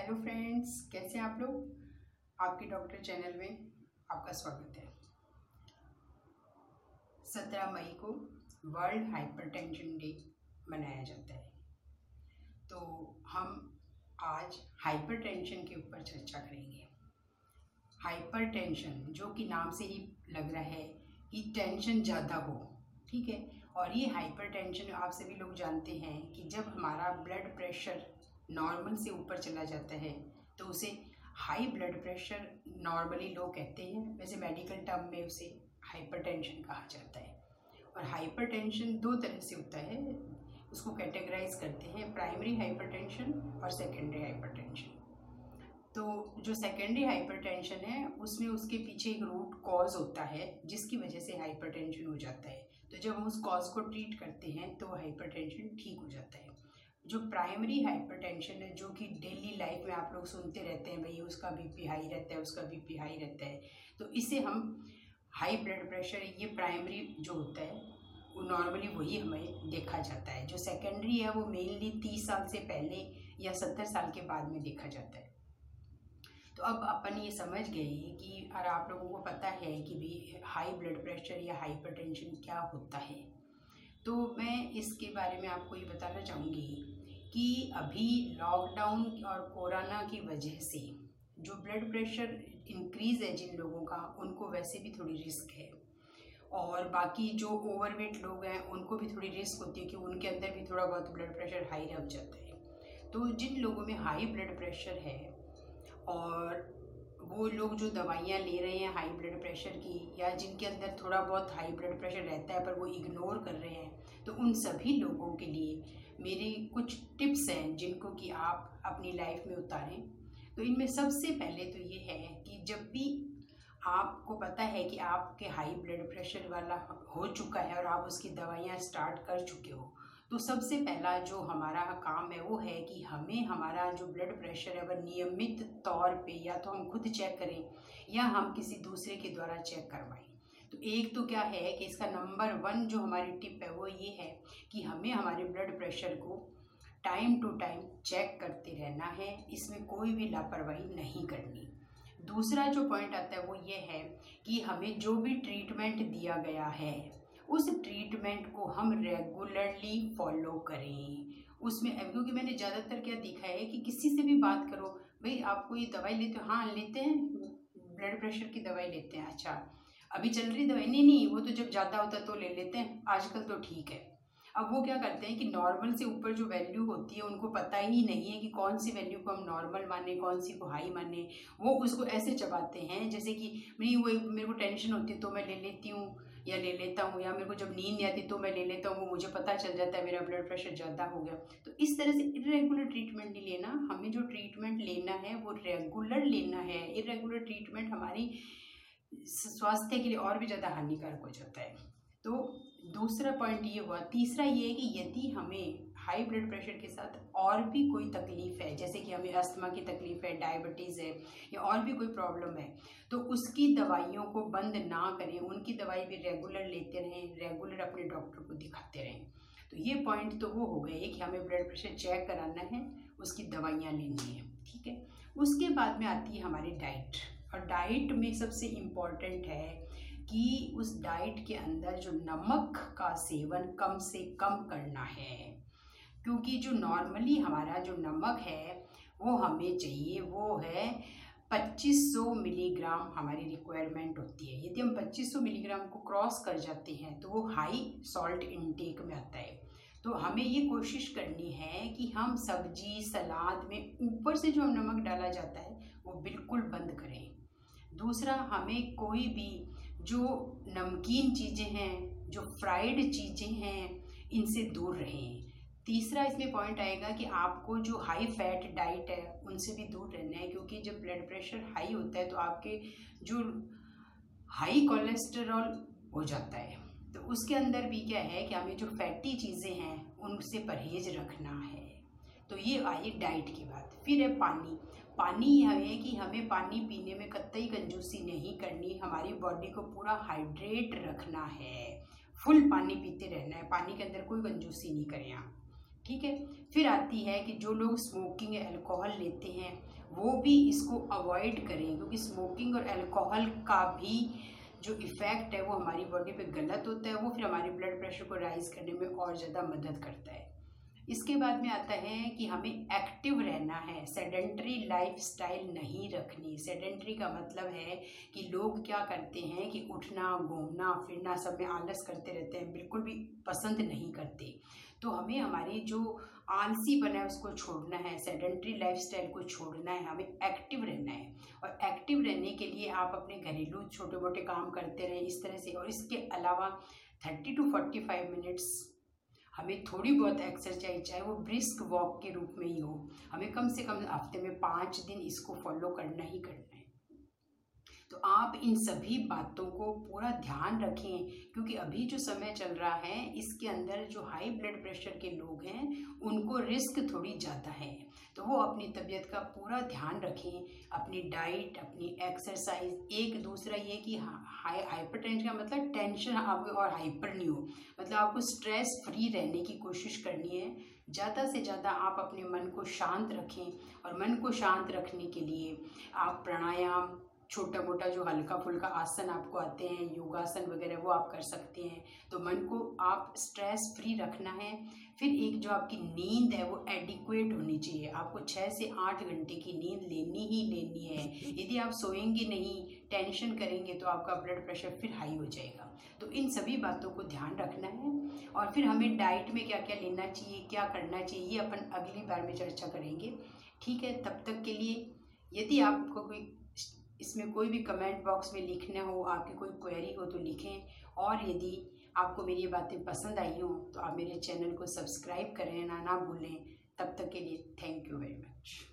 Hello friends कैसे हैं आप लोग? आपके डॉक्टर चैनल में आपका स्वागत है। सत्रह मई को वर्ल्ड हाइपरटेंशन डे मनाया जाता है। तो हम आज हाइपरटेंशन के ऊपर चर्चा करेंगे। हाइपरटेंशन जो कि नाम से ही लग रहा है कि टेंशन ज़्यादा हो, ठीक है? और ये हाइपरटेंशन आप सभी लोग जानते हैं कि जब हमारा ब्लड प्रेशर नॉर्मल से ऊपर चला जाता है। तो उसे हाई ब्लड प्रेशर नॉर्मली लोग कहते हैं, वैसे मेडिकल टर्म में उसे हाइपरटेंशन कहा जाता है। और हाइपरटेंशन दो तरह से होता है, उसको कैटेगराइज करते हैं प्राइमरी हाइपरटेंशन और सेकेंडरी हाइपरटेंशन तो जो सेकेंडरी हाइपरटेंशन है, उसमें उसके पीछे एक रूट कॉज होता है, जिसकी वजह से हाइपरटेंशन हो जाता है। तो जब हम उस कॉज को ट्रीट करते हैं तो हाइपरटेंशन ठीक हो जाता है। जो प्राइमरी हाइपरटेंशन है, जो कि डेली लाइफ में आप लोग सुनते रहते हैं, भाई, उसका बीपी हाई रहता है, उसका बीपी हाई रहता है। तो इसे हम हाई ब्लड प्रेशर ये प्राइमरी जो होता है, वो नॉर्मली वही हमें देखा जाता है। जो सेकेंडरी है, वो मेनली तीस साल से पहले या सत्तर साल के बाद में देखा जाता है। तो अब अपन ये समझ गए कि, और आप लोगों को पता है कि भी हाई ब्लड प्रेशर या हाइपरटेंशन क्या होता है। तो मैं इसके बारे में आपको ये बताना चाहूँगी कि अभी लॉकडाउन और कोरोना की वजह से जो ब्लड प्रेशर इंक्रीज़ है जिन लोगों का, उनको वैसे भी थोड़ी रिस्क है। और बाकी जो ओवरवेट लोग हैं, उनको भी थोड़ी रिस्क होती है कि उनके अंदर भी थोड़ा बहुत ब्लड प्रेशर हाई रह जाता है। तो जिन लोगों में हाई ब्लड प्रेशर है और वो लोग जो दवाइयाँ ले रहे हैं हाई ब्लड प्रेशर की या जिनके अंदर थोड़ा बहुत हाई ब्लड प्रेशर रहता है पर वो इग्नोर कर रहे हैं तो उन सभी लोगों के लिए मेरे कुछ टिप्स हैं जिनको कि आप अपनी लाइफ में उतारें। तो इनमें सबसे पहले तो ये है कि जब भी आपको पता है कि आपके हाई ब्लड प्रेशर वाला हो चुका है और आप उसकी दवाइयाँ स्टार्ट कर चुके हो तो सबसे पहला जो हमारा काम है वो है कि हमें हमारा जो ब्लड प्रेशर है वह नियमित तौर पे या तो हम खुद चेक करें या हम किसी दूसरे के द्वारा चेक करवाएँ। तो एक तो क्या है कि इसका नंबर वन जो हमारी टिप है वो ये है कि हमें हमारे ब्लड प्रेशर को टाइम टू टाइम चेक करते रहना है, इसमें कोई भी लापरवाही नहीं करनी। दूसरा जो पॉइंट आता है वो ये है कि हमें जो भी ट्रीटमेंट दिया गया है उस ट्रीटमेंट को हम रेगुलरली फॉलो करें। उसमें क्योंकि मैंने ज़्यादातर क्या देखा है कि किसी से भी बात करो, भाई आपको ये दवाई लेते हो? हाँ लेते हैं। ब्लड प्रेशर की दवाई लेते हैं अच्छा। अभी चल रही दवाई? नहीं नहीं, वो तो जब ज़्यादा होता तो ले लेते हैं। आजकल तो ठीक है। अब वो क्या करते हैं कि नॉर्मल से ऊपर जो वैल्यू होती है, उनको पता ही नहीं है कि कौन सी वैल्यू को हम नॉर्मल माने, कौन सी को हाई माने। वो उसको ऐसे चबाते हैं, जैसे कि, नहीं, वो मेरे को टेंशन होती है तो मैं ले लेती हूँ। या ले लेता हूँ, या मेरे को जब नींद नहीं आती तो मैं ले लेता हूँ, वो मुझे पता चल जाता है, मेरा ब्लड प्रेशर ज़्यादा हो गया। तो इस तरह से इरेगुलर ट्रीटमेंट नहीं लेना। हमें जो ट्रीटमेंट लेना है, वो रेगुलर लेना है। इरेगुलर ट्रीटमेंट हमारी स्वास्थ्य के लिए और भी ज़्यादा हानिकारक हो जाता है। तो दूसरा पॉइंट ये हुआ, तीसरा ये है कि यदि हमें हाई ब्लड प्रेशर के साथ और भी कोई तकलीफ़ है, जैसे कि हमें अस्थमा की तकलीफ़ है डायबिटीज़ है, या और भी कोई प्रॉब्लम है तो उसकी दवाइयों को बंद ना करें। उनकी दवाई भी रेगुलर लेते रहें रेगुलर अपने डॉक्टर को दिखाते रहें। तो ये पॉइंट तो वो हो गए कि हमें ब्लड प्रेशर चेक कराना है, उसकी दवाइयाँ लेनी है, ठीक है? उसके बाद में आती है हमारी डाइट और डाइट में सबसे इंपॉर्टेंट है कि उस डाइट के अंदर जो नमक का सेवन कम से कम करना है। क्योंकि जो नॉर्मली हमारा जो नमक है, वो हमें चाहिए, वो है 2500 मिलीग्राम हमारी रिक्वायरमेंट होती है। यदि हम 2500 मिलीग्राम को क्रॉस कर जाते हैं तो वो हाई सॉल्ट इनटेक में आता है। तो हमें ये कोशिश करनी है कि हम सब्ज़ी, सलाद में ऊपर से जो नमक डाला जाता है, वो बिल्कुल बंद करें। दूसरा, हमें कोई भी जो नमकीन चीज़ें हैं, जो फ्राइड चीज़ें हैं, इनसे दूर रहें। तीसरा इसमें पॉइंट आएगा कि आपको जो हाई फैट डाइट है, उनसे भी दूर रहना है, क्योंकि जब ब्लड प्रेशर हाई होता है तो आपके जो हाई कोलेस्टेरॉल हो जाता है। तो उसके अंदर भी क्या है कि हमें जो फैटी चीज़ें हैं, उनसे परहेज रखना है। तो ये आई डाइट की बात। फिर है पानी। पानी है कि हमें पानी पीने में कतई कंजूसी नहीं करनी, हमारी बॉडी को पूरा हाइड्रेट रखना है। फुल पानी पीते रहना है, पानी के अंदर कोई कंजूसी नहीं करें आप। ठीक है? फिर आती है कि जो लोग स्मोकिंग अल्कोहल लेते हैं, वो भी इसको अवॉइड करें, क्योंकि स्मोकिंग और अल्कोहल का भी जो इफ़ेक्ट है, वो हमारी बॉडी पे गलत होता है, वो फिर हमारे ब्लड प्रेशर को राइज करने में और ज़्यादा मदद करता है। इसके बाद में आता है कि हमें एक्टिव रहना है सेडेंट्री लाइफ स्टाइल नहीं रखनी। सेडेंट्री का मतलब है कि लोग क्या करते हैं कि उठना, घूमना, फिरना सब में आलस करते रहते हैं, बिल्कुल भी पसंद नहीं करते। तो हमें हमारी जो आलसी बना है उसको छोड़ना है सेडेंट्री लाइफस्टाइल को छोड़ना है, हमें एक्टिव रहना है। और एक्टिव रहने के लिए आप अपने घरेलू छोटे मोटे काम करते रहें इस तरह से। और इसके अलावा thirty to forty five minutes हमें थोड़ी बहुत एक्सरसाइज चाहे वो ब्रिस्क वॉक के रूप में ही हो, हमें कम से कम हफ़्ते में पाँच दिन इसको फॉलो करना ही करना है। तो आप इन सभी बातों को पूरा ध्यान रखें, क्योंकि अभी जो समय चल रहा है, इसके अंदर जो हाई ब्लड प्रेशर के लोग हैं, उनको रिस्क थोड़ी ज़्यादा है। तो वो अपनी तबीयत का पूरा ध्यान रखें, अपनी डाइट अपनी एक्सरसाइज एक दूसरा ये कि हाई हाइपर का मतलब टेंशन आपको और हाइपर नहीं हो। मतलब आपको स्ट्रेस फ्री रहने की कोशिश करनी है। ज़्यादा से ज़्यादा आप अपने मन को शांत रखें, और मन को शांत रखने के लिए आप प्राणायाम छोटा मोटा जो हल्का फुल्का आसन आपको आते हैं, योगासन वगैरह वो आप कर सकते हैं। तो मन को आप स्ट्रेस फ्री रखना है। फिर एक जो आपकी नींद है वो एडिक्वेट होनी चाहिए। आपको छः से आठ घंटे की नींद लेनी ही लेनी है। यदि आप सोएँगे नहीं टेंशन करेंगे तो आपका ब्लड प्रेशर फिर हाई हो जाएगा। तो इन सभी बातों को ध्यान रखना है। और फिर हमें डाइट में क्या क्या लेना चाहिए, क्या करना चाहिए, ये अपन अगली बार में चर्चा करेंगे। ठीक है, तब तक के लिए यदि आपको कोई इसमें कोई भी कमेंट बॉक्स में लिखना हो, आपकी कोई क्वेरी हो तो लिखें। और यदि आपको मेरी ये बातें पसंद आई हों तो आप मेरे चैनल को सब्सक्राइब करें, ना ना भूलें। तब तक के लिए थैंक यू वेरी मच